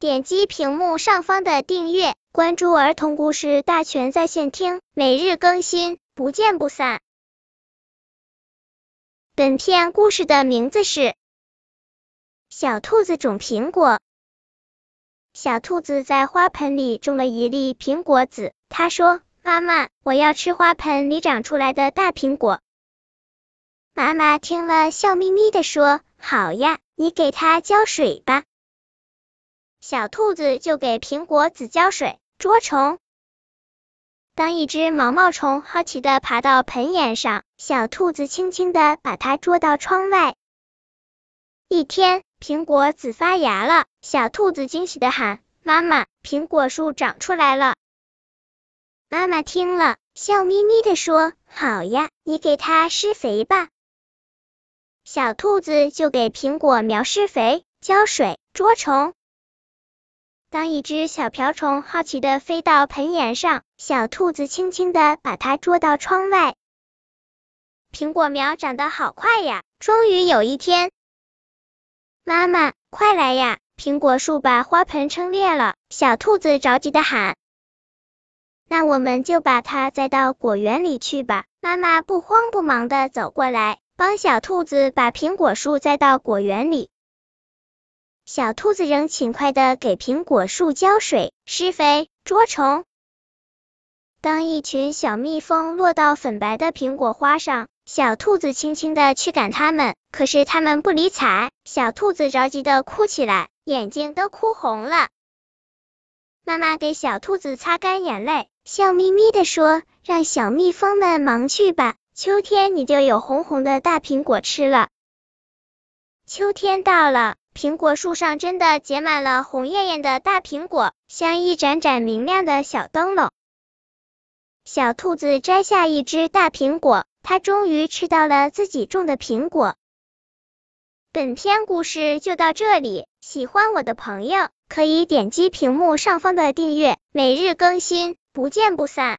点击屏幕上方的订阅，关注儿童故事大全在线听，每日更新，不见不散。本片故事的名字是《小兔子种苹果》。小兔子在花盆里种了一粒苹果籽，它说：“妈妈，我要吃花盆里长出来的大苹果。”妈妈听了，笑眯眯的说：“好呀，你给它浇水吧。”小兔子就给苹果籽浇水，捉虫。当一只毛毛虫好奇的爬到盆沿上，小兔子轻轻的把它捉到窗外。一天，苹果籽发芽了，小兔子惊喜的喊：“妈妈，苹果树长出来了！”妈妈听了，笑眯眯的说：“好呀，你给它施肥吧。”小兔子就给苹果苗施肥、浇水、捉虫。当一只小瓢虫好奇的飞到盆沿上，小兔子轻轻的把它捉到窗外。苹果苗长得好快呀！终于有一天，妈妈，快来呀！苹果树把花盆撑裂了。小兔子着急的喊：“那我们就把它栽到果园里去吧。”妈妈不慌不忙的走过来，帮小兔子把苹果树栽到果园里。小兔子仍勤快的给苹果树浇水、施肥、捉虫。当一群小蜜蜂落到粉白的苹果花上，小兔子轻轻的驱赶它们，可是它们不理睬。小兔子着急的哭起来，眼睛都哭红了。妈妈给小兔子擦干眼泪，笑眯眯的说：“让小蜜蜂们忙去吧，秋天你就有红红的大苹果吃了。”秋天到了。苹果树上真的结满了红艳艳的大苹果，像一盏盏明亮的小灯笼。小兔子摘下一只大苹果，它终于吃到了自己种的苹果。本篇故事就到这里，喜欢我的朋友可以点击屏幕上方的订阅，每日更新，不见不散。